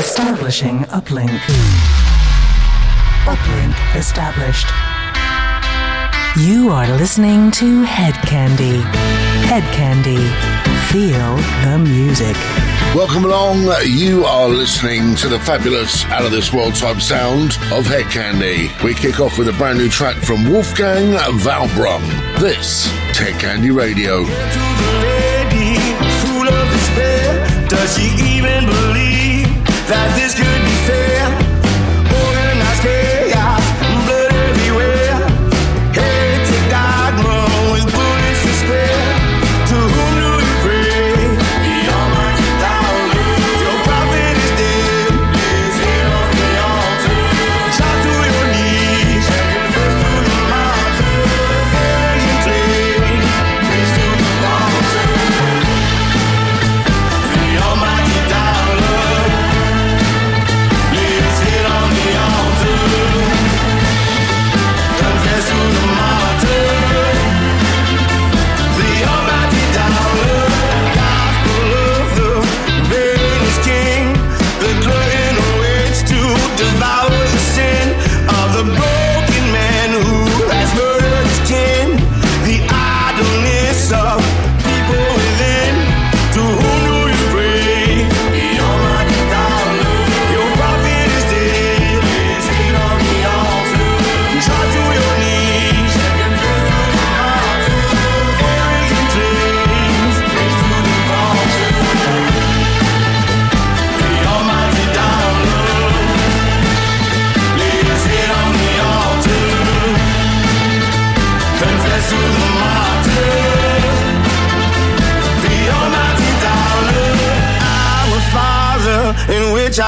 Establishing uplink. Uplink established. You are listening to Hed Kandi. Hed Kandi. Feel the music. Welcome along. You are listening to the fabulous, out of this world type sound of Hed Kandi. We kick off with a brand new track from Wolfgang Valbrun. This is Hed Kandi Radio. Does she even believe that this could be fair?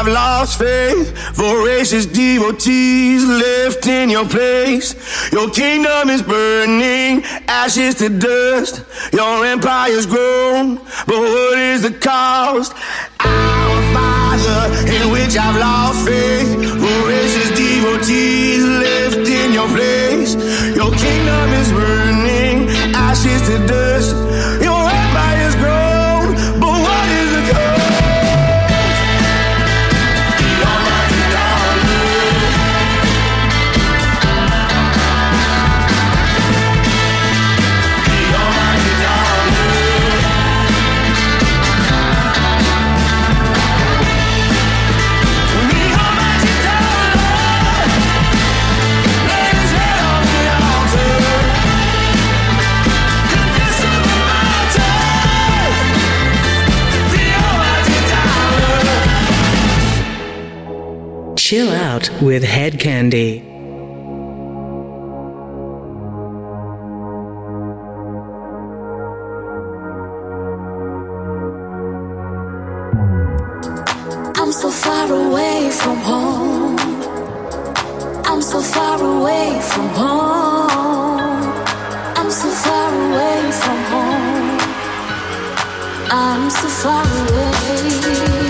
I've lost faith. Voracious devotees left in your place. Your kingdom is burning, ashes to dust. Your empire's grown, but what is the cost? Our Father, in which I've lost faith. Voracious devotees left in your place. Chill out with Hed Kandi. I'm so far away from home. I'm so far away from home. I'm so far away from home. I'm so far away.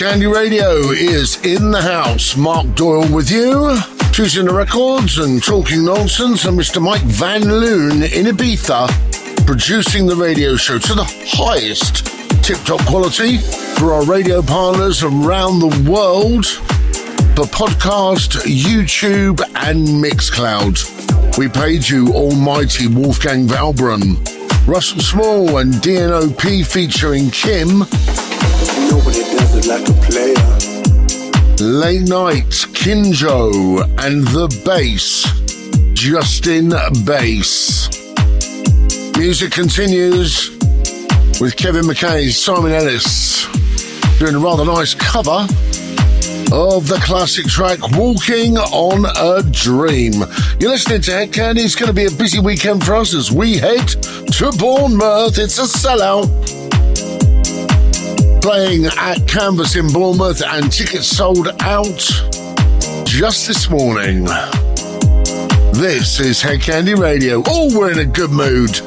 Kandi Radio is in the house. Mark Doyle with you, choosing the records and talking nonsense, and Mr. Mike Van Loon in Ibiza, producing the radio show to the highest tip top quality for our radio partners around the world for podcast, YouTube, and Mixcloud. We paid you almighty Wolfgang Valbrun, Russell Small, and DNOP featuring Kim like a player. Late Night, Kinjo, and The Bass, Justin Bass. Music continues. with Kevin McKay's Simon Ellis doing a rather nice cover of the classic track Walking on a Dream. You're listening to Hed Kandi. It's going to be a busy weekend for us as we head to Bournemouth. It's a sellout. Playing at Canvas in Bournemouth and tickets sold out just this morning. This is Hed Kandi Radio. Oh, we're in a good mood.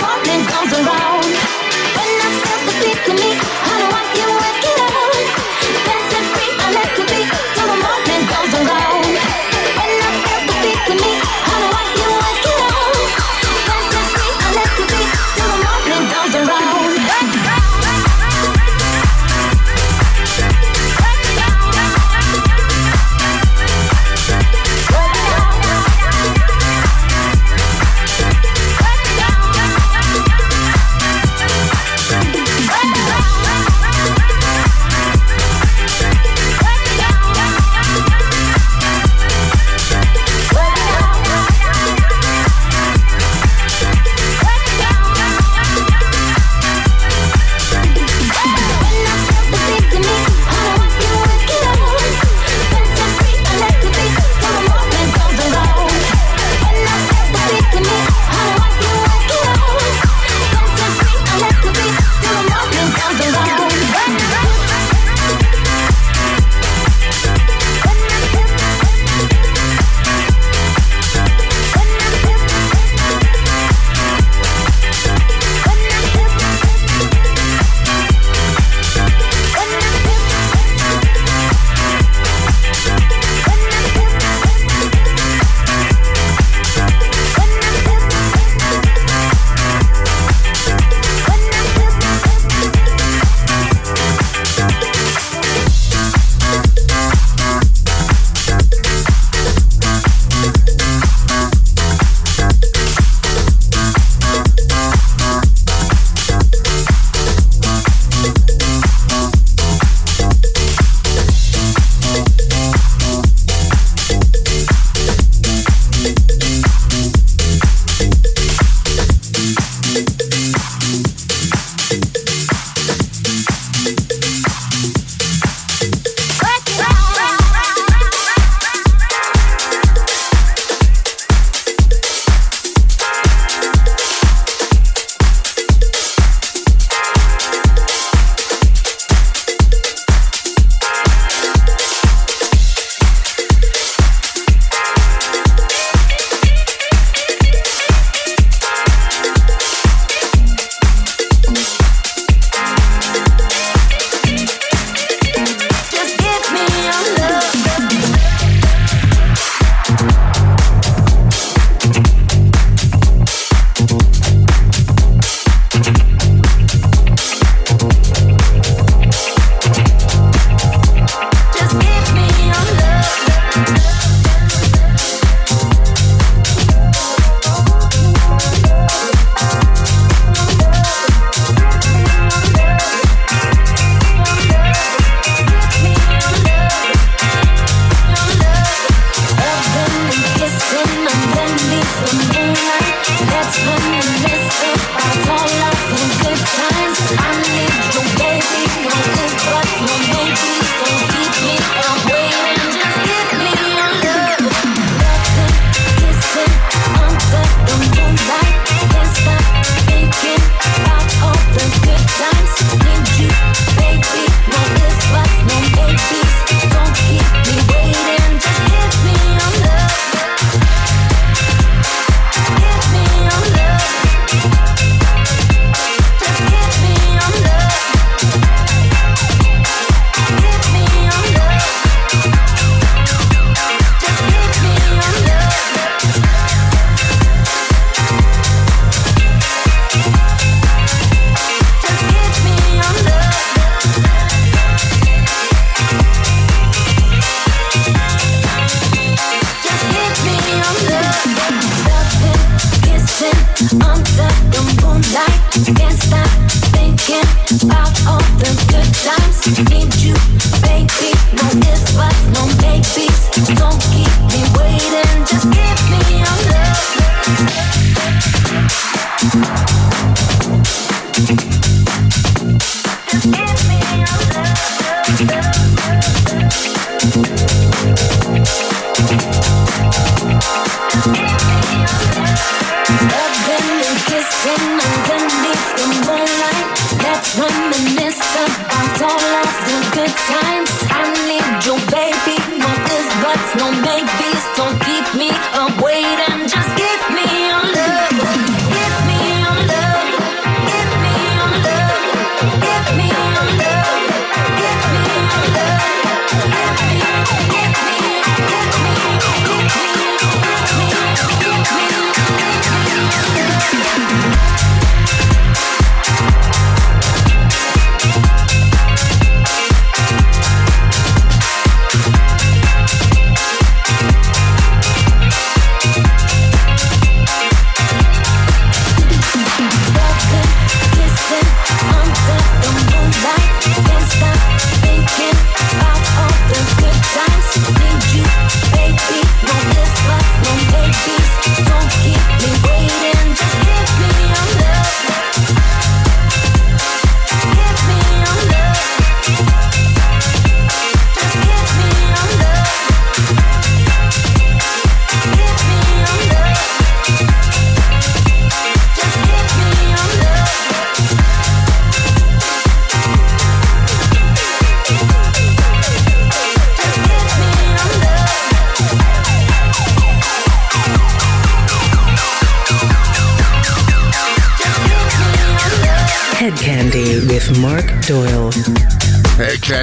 That's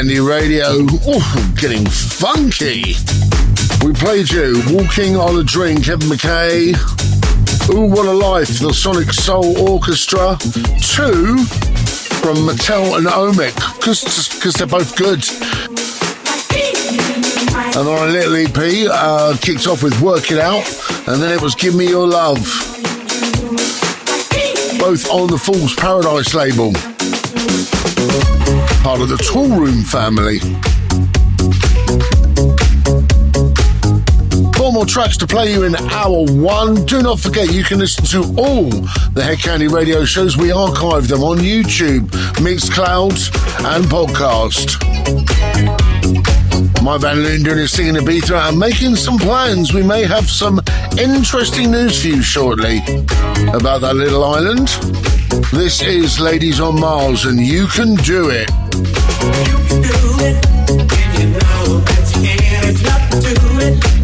Kandi Radio. Ooh, getting funky. We played you Walking on a Dream, Kevin McKay. Ooh, What a Life, the Sonic Soul Orchestra. Two from Mattel and Omic, because they're both good. And on a little EP, uh, kicked off with Work It Out, and then it was Give Me Your Love. Both on the Fool's Paradise label part of the Toolroom family. Four more tracks to play you in hour one. Do not forget you can listen to all the Hedkandi radio shows. We archive them on YouTube, Mixcloud, and podcast. My Van his thing in Ibiza and making some plans. We may have some interesting news for you shortly about that little island. This is Ladies on Mars, and you can do it. You can do it, and you know that you can. There's nothing to it.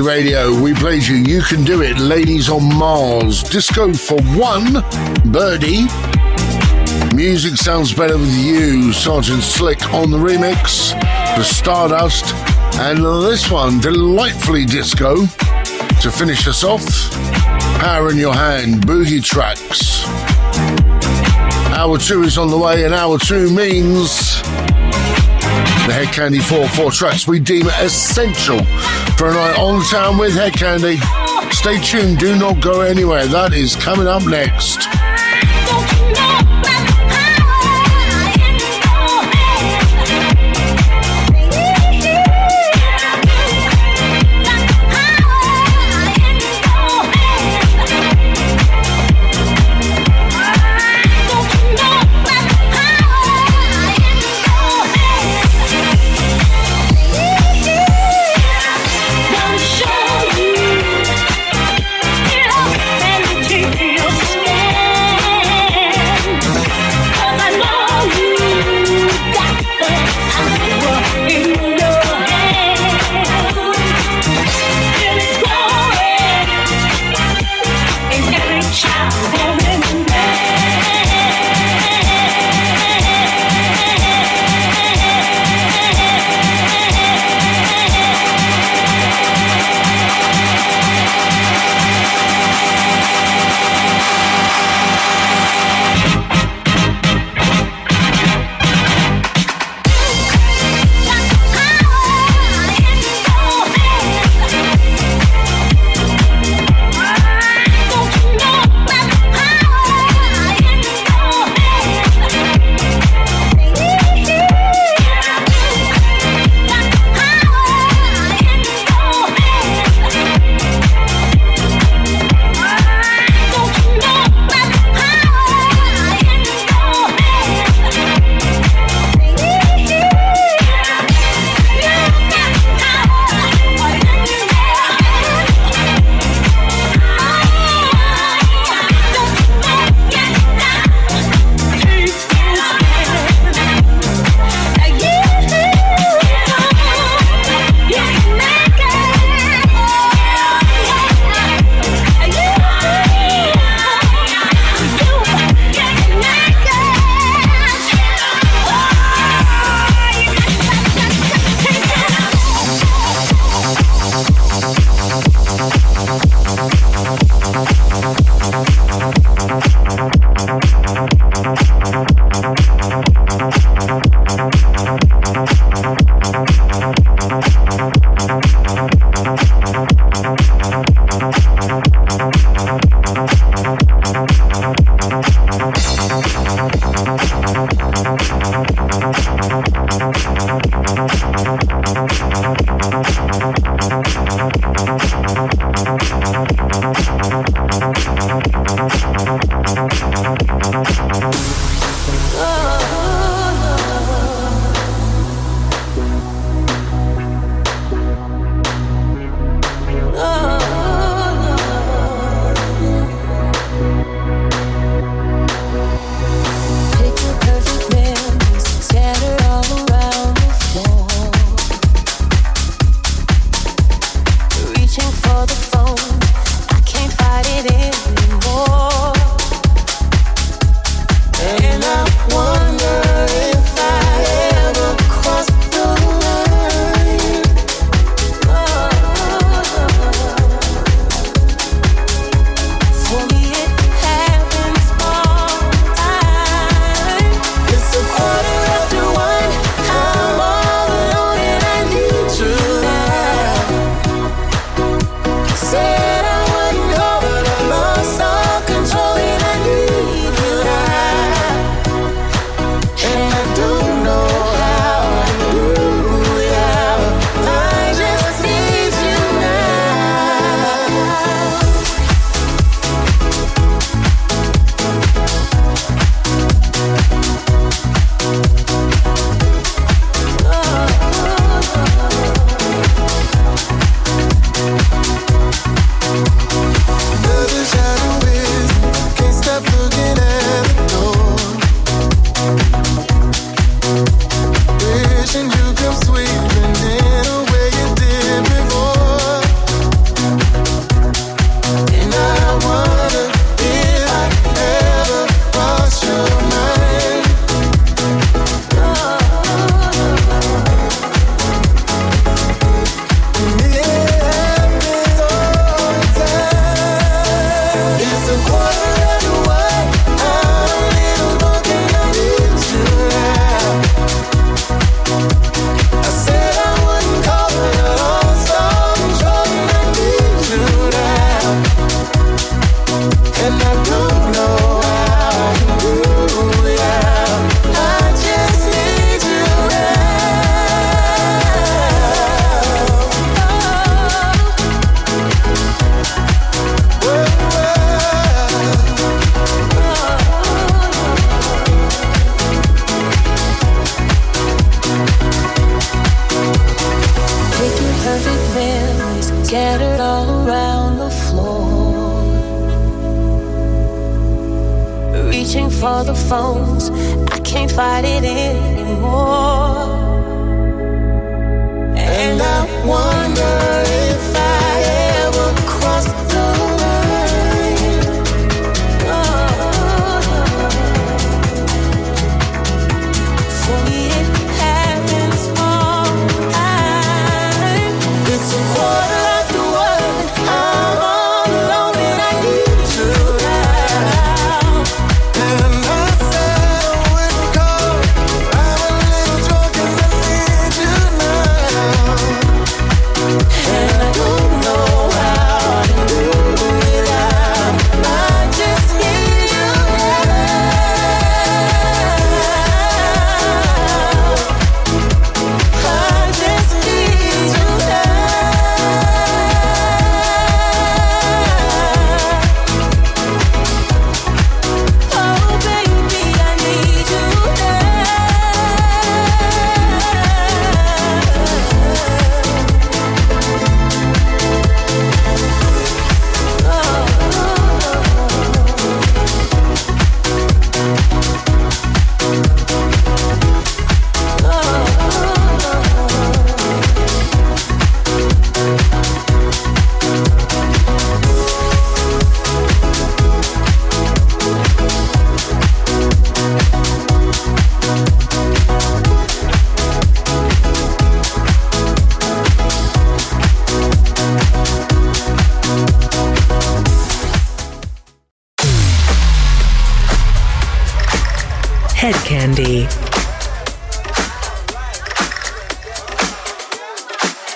Radio, we played you. You Can Do It, Ladies on Mars, Disco for One, Birdie. Music sounds better with you, Sergeant Slick on the remix, The Stardust, and this one, delightfully disco, to finish us off. Power in Your Hand, Boogie Tracks. Hour two is on the way, and hour two means the Hed Kandi 4 4 tracks we deem essential for a night on town with Hed Kandi. Stay tuned, do not go anywhere. That is coming up next.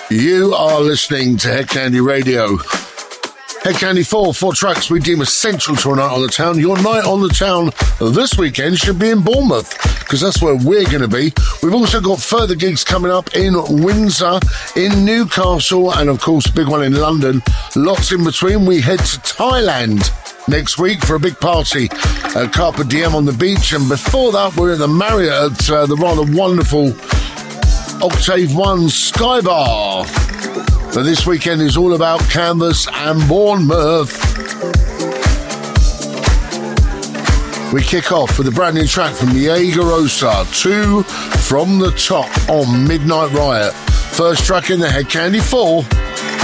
You are listening to Hed Kandi Radio. Hed Kandi 4, four tracks we deem essential to a night on the town. Your night on the town this weekend should be in Bournemouth, because that's where we're going to be. We've also got further gigs coming up in Windsor, in Newcastle, and of course, big one in London. Lots in between. We head to Thailand next week for a big party at Carpe Diem on the beach. And before that, we're in the Marriott at uh, the rather wonderful Octave One Sky Bar. But this weekend is all about Canvas and Bournemouth. We kick off with a brand new track from Jaegerosa, two from the top on Midnight Riot. First track in the Hed Kandi 4.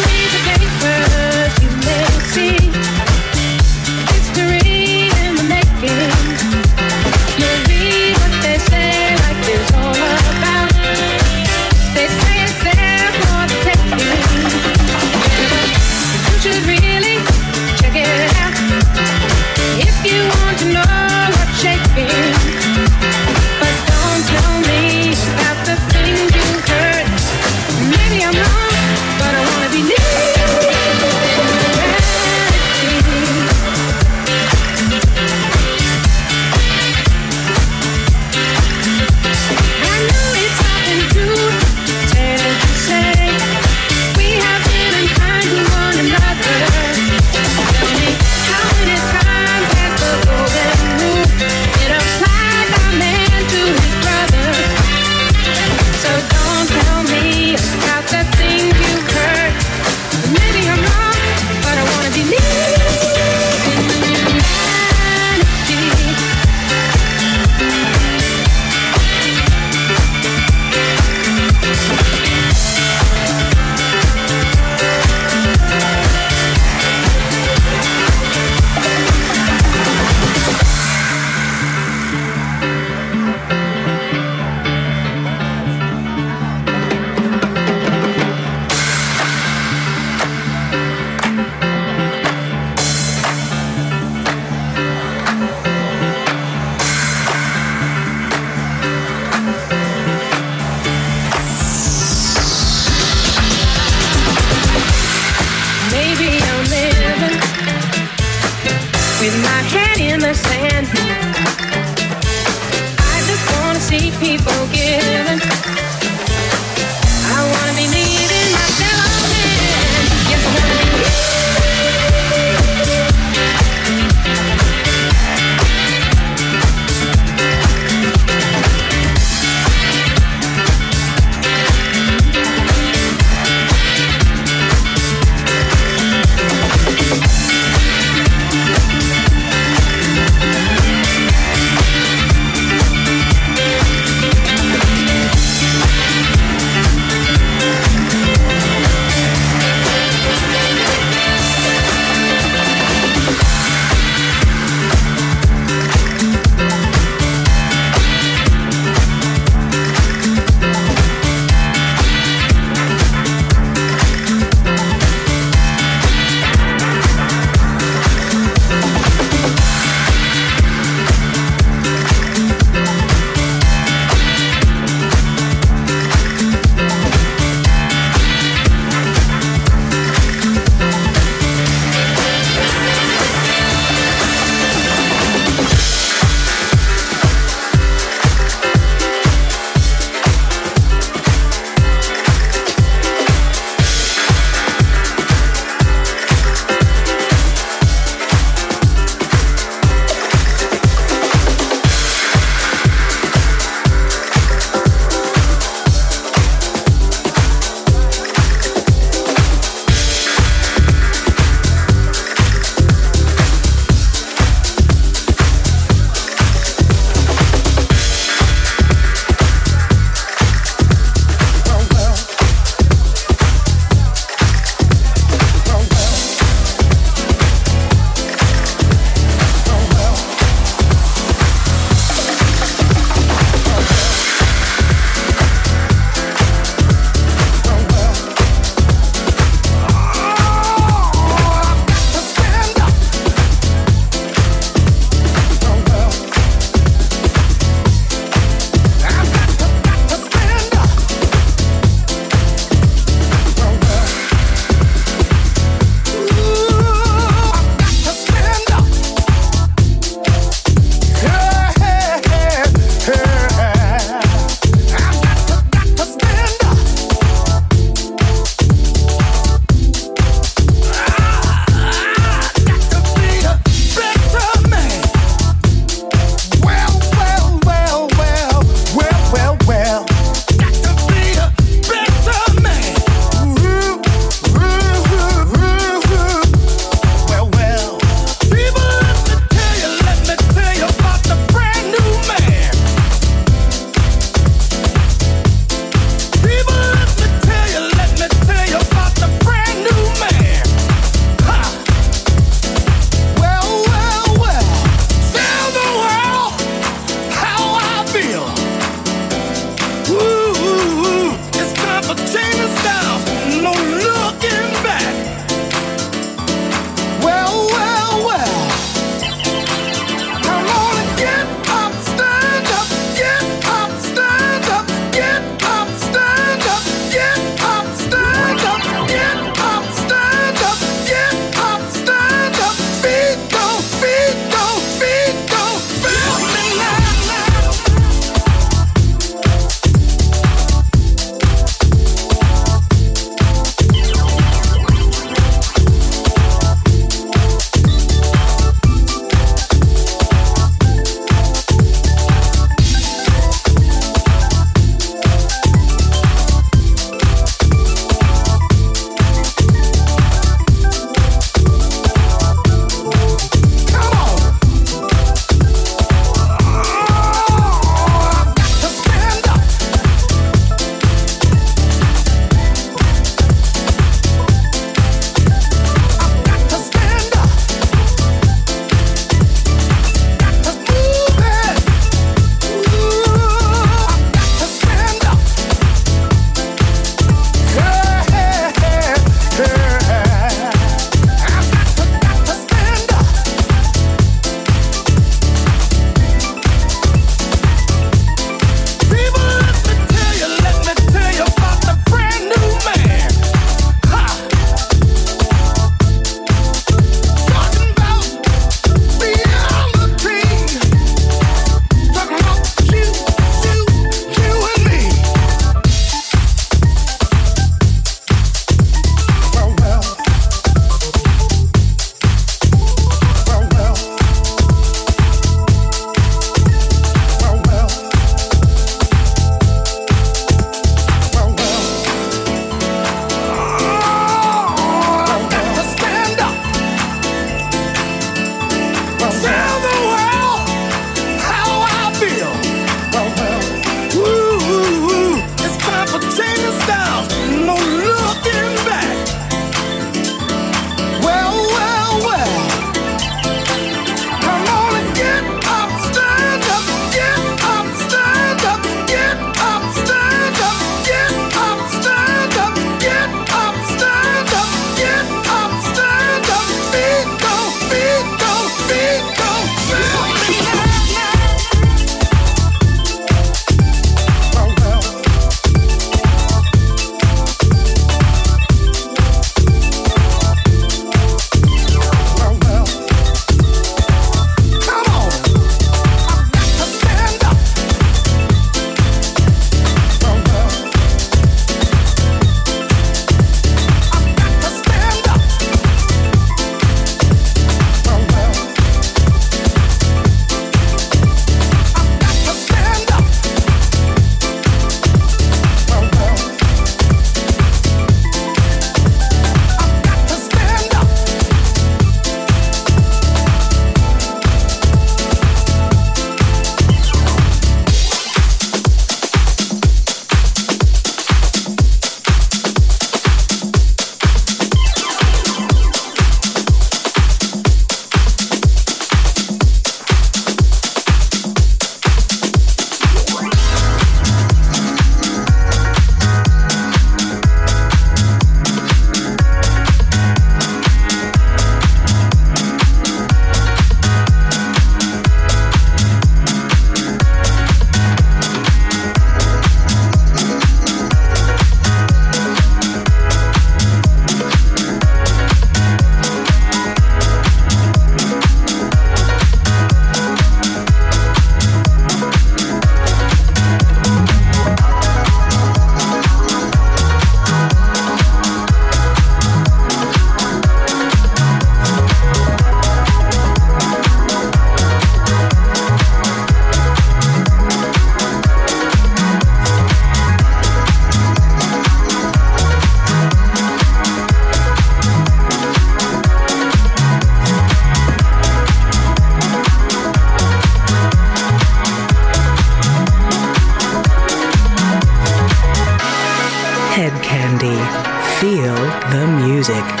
Music.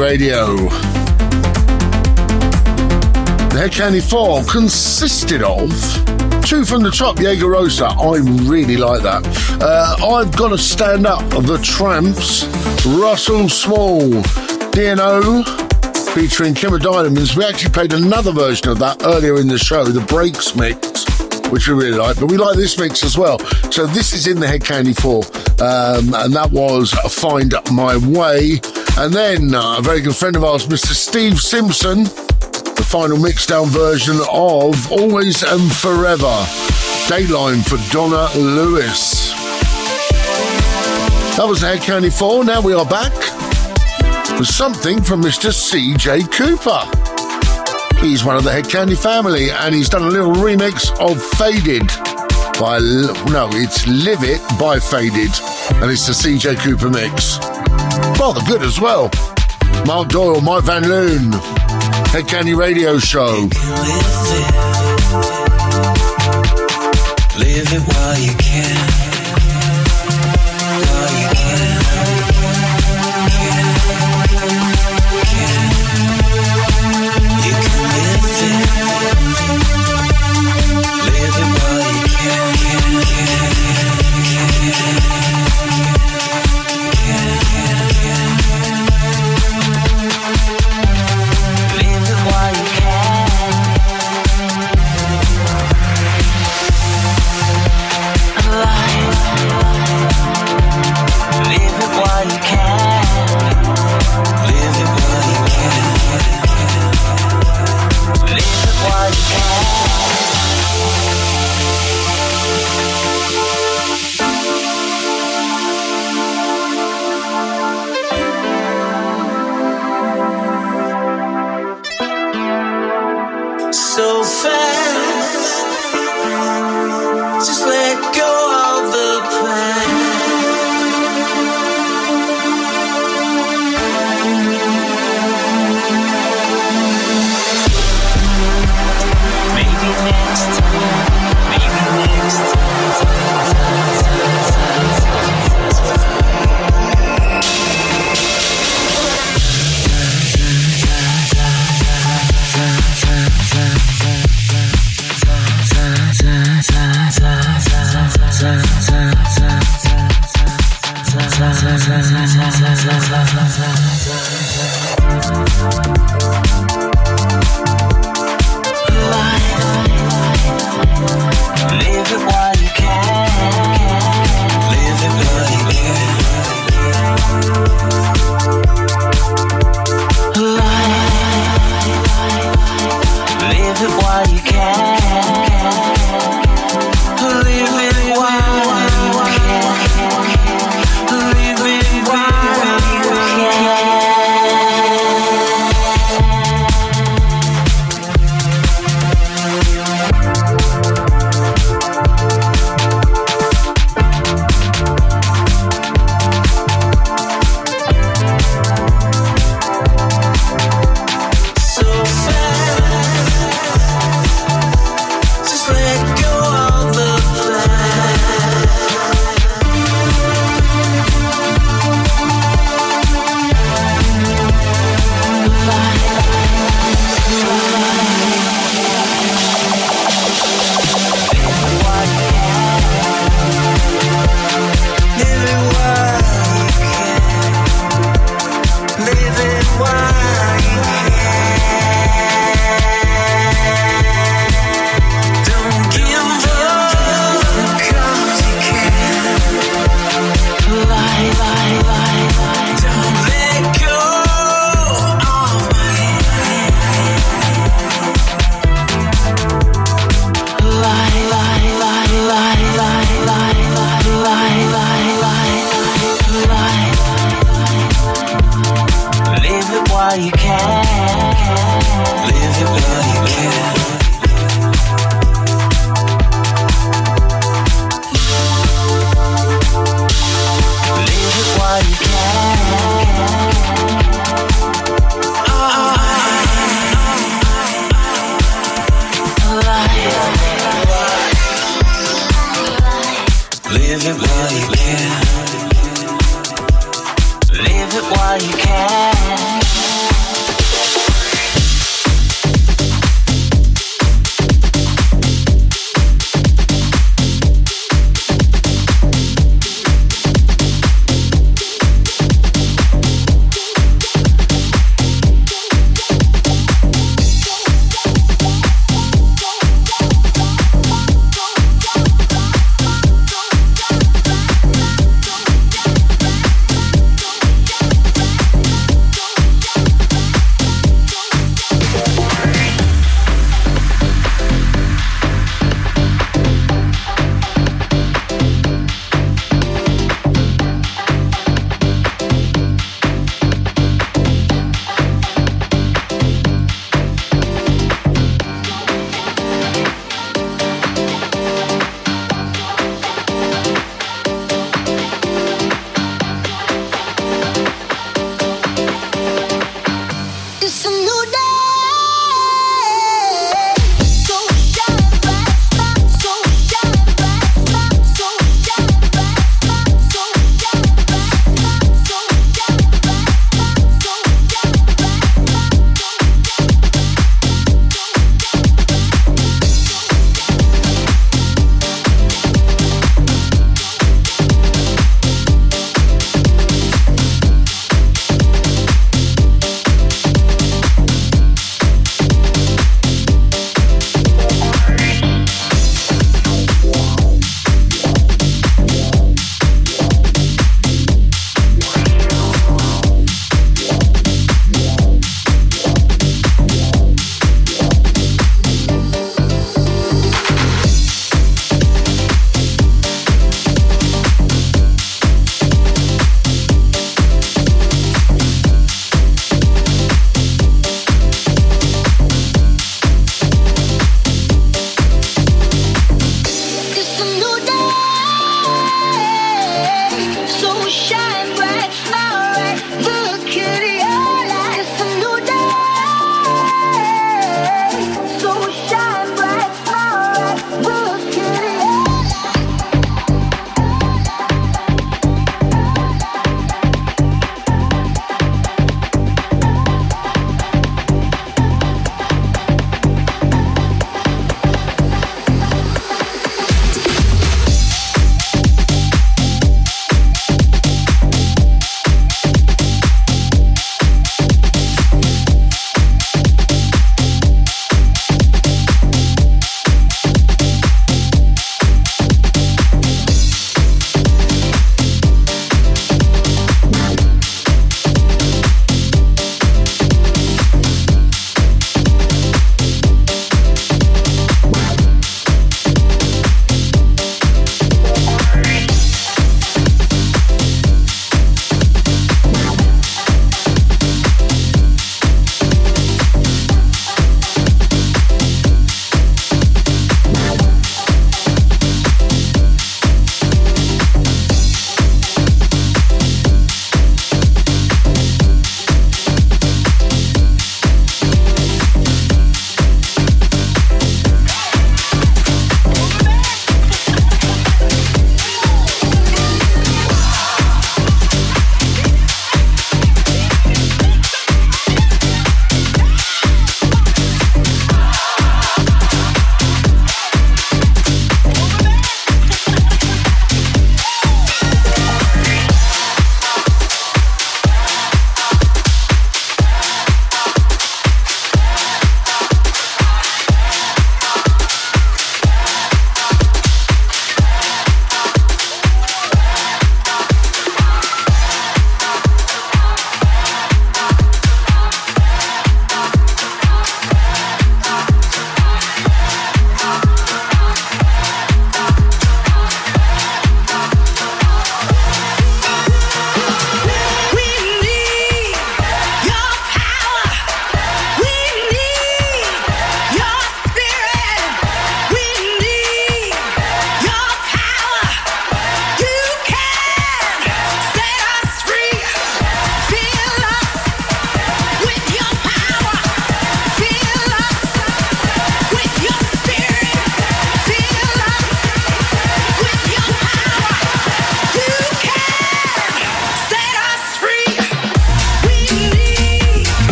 Radio. The Hed Kandi 4 consisted of two from the top, Jaeger Rosa. I really like that. Uh, I've got to stand up. The Tramps, Russell Small, DNO, featuring Kimmer Diamonds. We actually played another version of that earlier in the show, the Breaks mix, which we really like, but we like this mix as well. So this is in the Hed Kandi 4, um, and that was Find My Way. And then uh, a very good friend of ours, Mr. Steve Simpson, the final mixdown version of Always and Forever. Dayline for Donna Lewis. That was Hed Kandi 4. Now we are back with something from Mr. CJ Cooper. He's one of the Hed Kandi family, and he's done a little remix of Faded by no, it's Live It by Faded, and it's the CJ Cooper mix. Rather good as well. Mark Doyle, Mike Van Loon, Hed Kandi Radio Show. Live it while you can.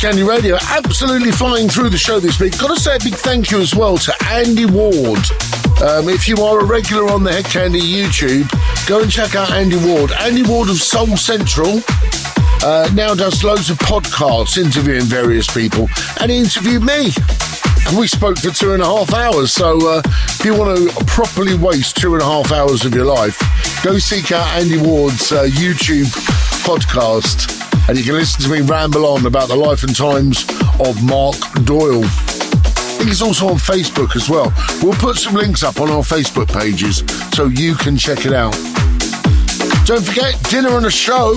Kandi Radio, absolutely flying through the show this week. Got to say a big thank you as well to Andy Ward. Um, if you are a regular on the Hed Kandi YouTube, go and check out Andy Ward. Andy Ward of Soul Central uh, now does loads of podcasts interviewing various people, and he interviewed me. And we spoke for two and a half hours. So uh, if you want to properly waste two and a half hours of your life, go seek out Andy Ward's uh, YouTube podcast and you can listen to me ramble on about the life and times of Mark Doyle. I think he's also on Facebook as well. We'll put some links up on our Facebook pages so you can check it out. Don't forget, dinner and a show.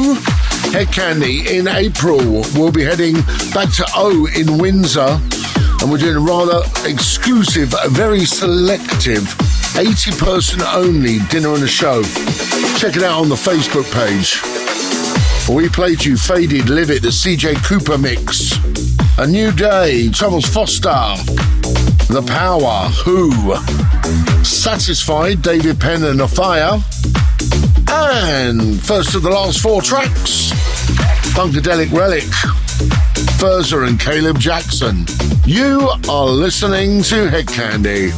Hed Kandi in April. We'll be heading back to O in Windsor and we're doing a rather exclusive, very selective, 80 person only dinner and a show. Check it out on the Facebook page. We played you Faded, Live It, the CJ Cooper mix. A New Day, Thomas Foster. The Power, Who. Satisfied, David Penn and Afire. And first of the last four tracks, Funkadelic Relic, Furzer and Caleb Jackson. You are listening to Hed Kandi.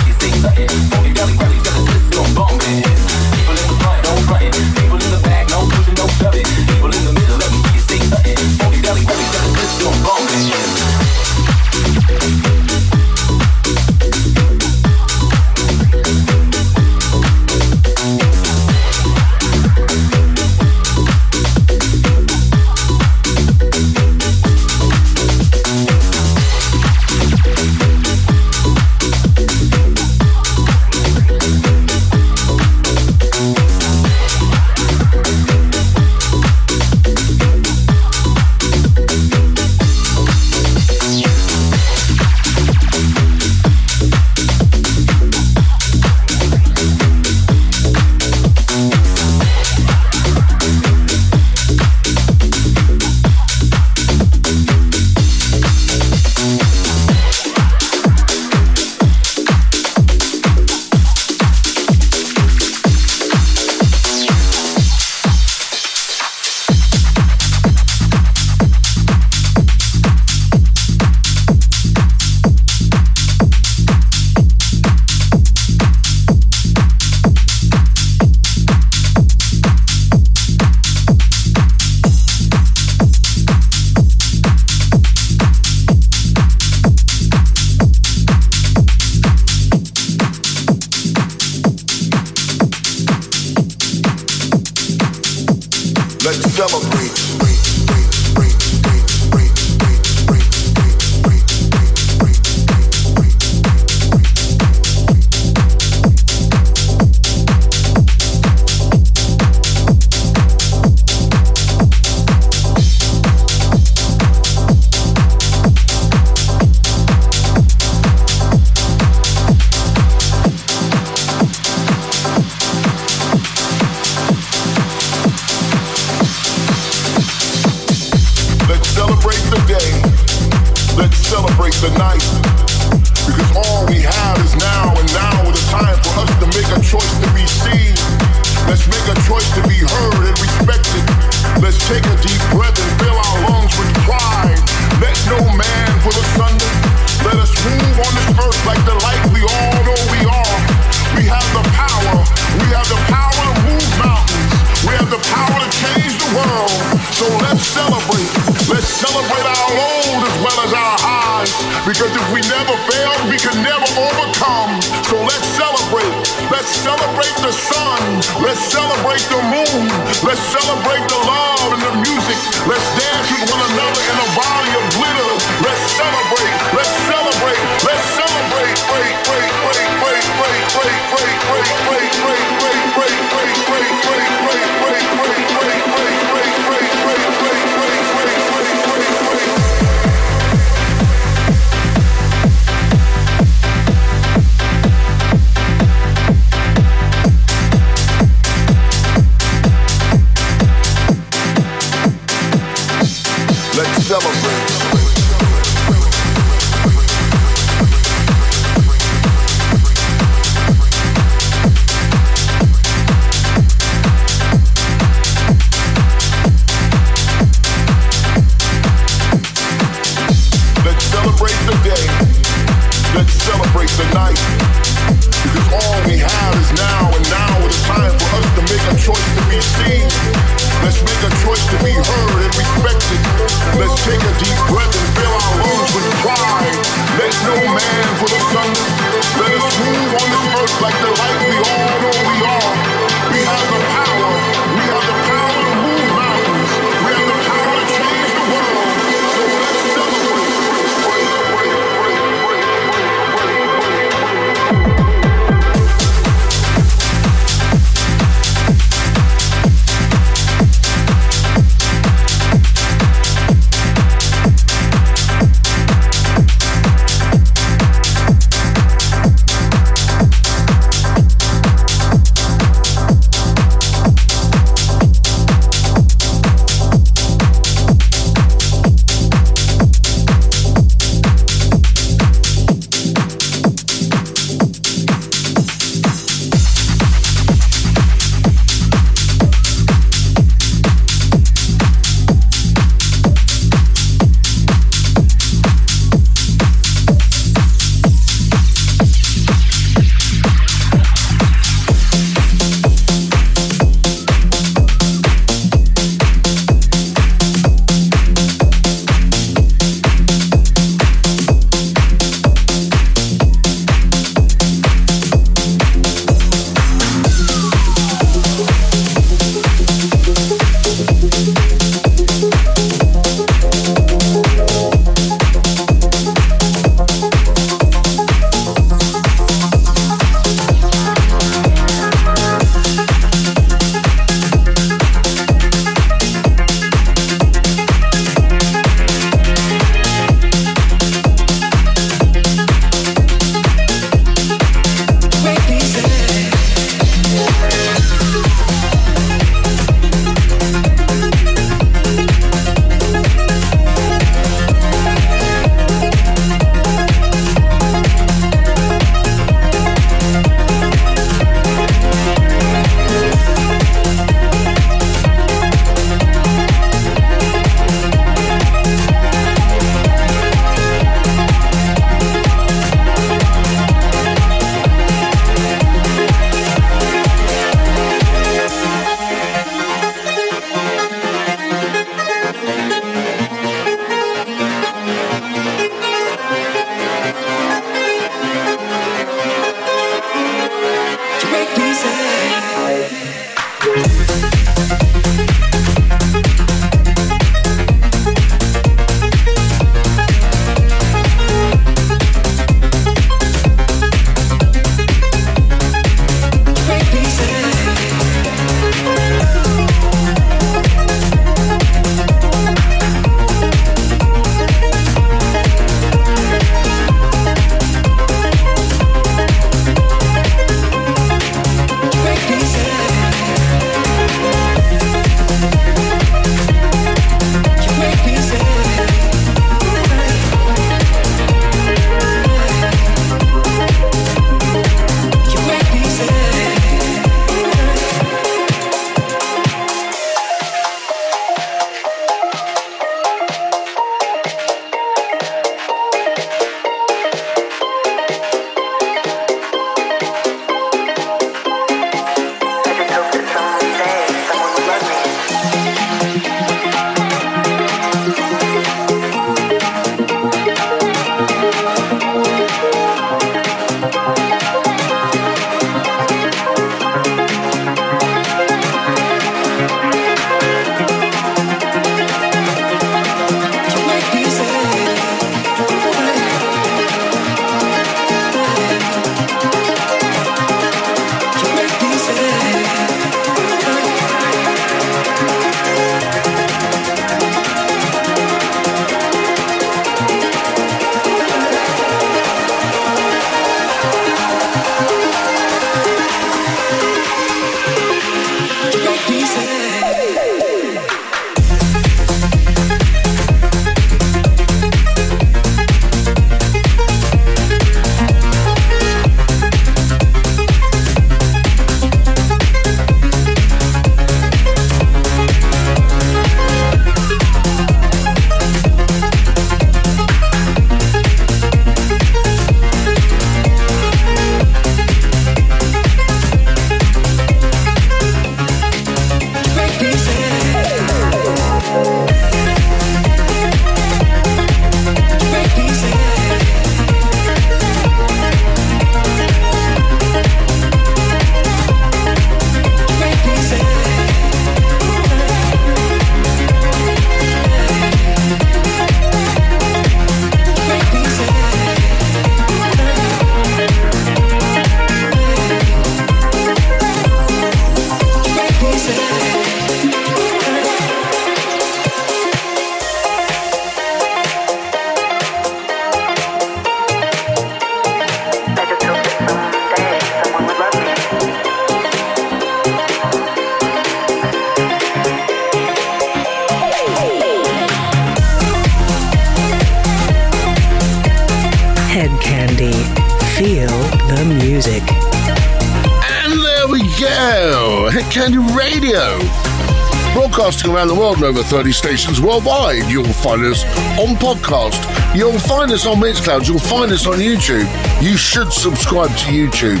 Over 30 stations worldwide. You'll find us on podcast. You'll find us on Mixcloud. You'll find us on YouTube. You should subscribe to YouTube.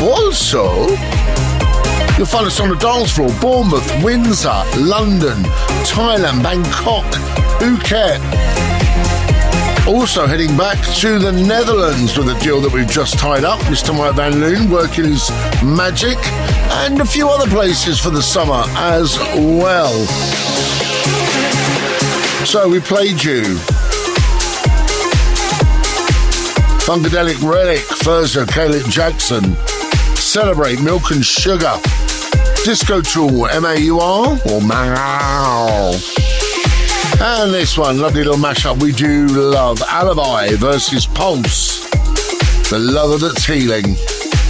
Also, you'll find us on the dance floor. Bournemouth, Windsor, London, Thailand, Bangkok, Phuket. Also heading back to the Netherlands with a deal that we've just tied up. Mr. Mike Van Loon working his magic and a few other places for the summer as well. So we played you Funkadelic Relic, Furzer, Caleb Jackson, Celebrate Milk and Sugar, Disco Tool, M-A-U-R or Mau. And this one, lovely little mashup we do love. Alibi versus Pulse. The lover that's healing.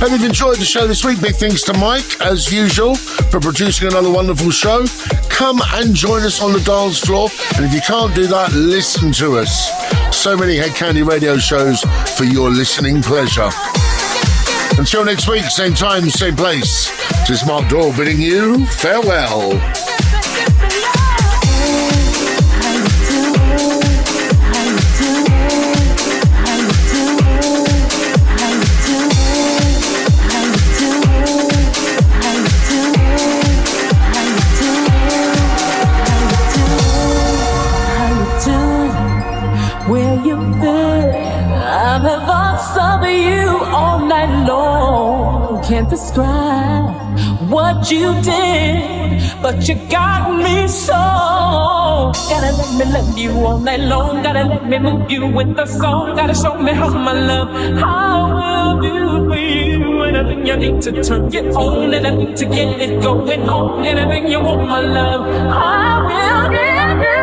Hope you've enjoyed the show this week. Big thanks to Mike, as usual, for producing another wonderful show. Come and join us on the dance floor. And if you can't do that, listen to us. So many Hed Kandi radio shows for your listening pleasure. Until next week, same time, same place. This is Mark Doyle bidding you farewell. Can't describe what you did, but you got me so. Gotta let me love you all night long. Gotta let me move you with the song. Gotta show me how my love, I will do for you. Anything you need to turn it on, anything to get it going on. Anything you want, my love, I will give you.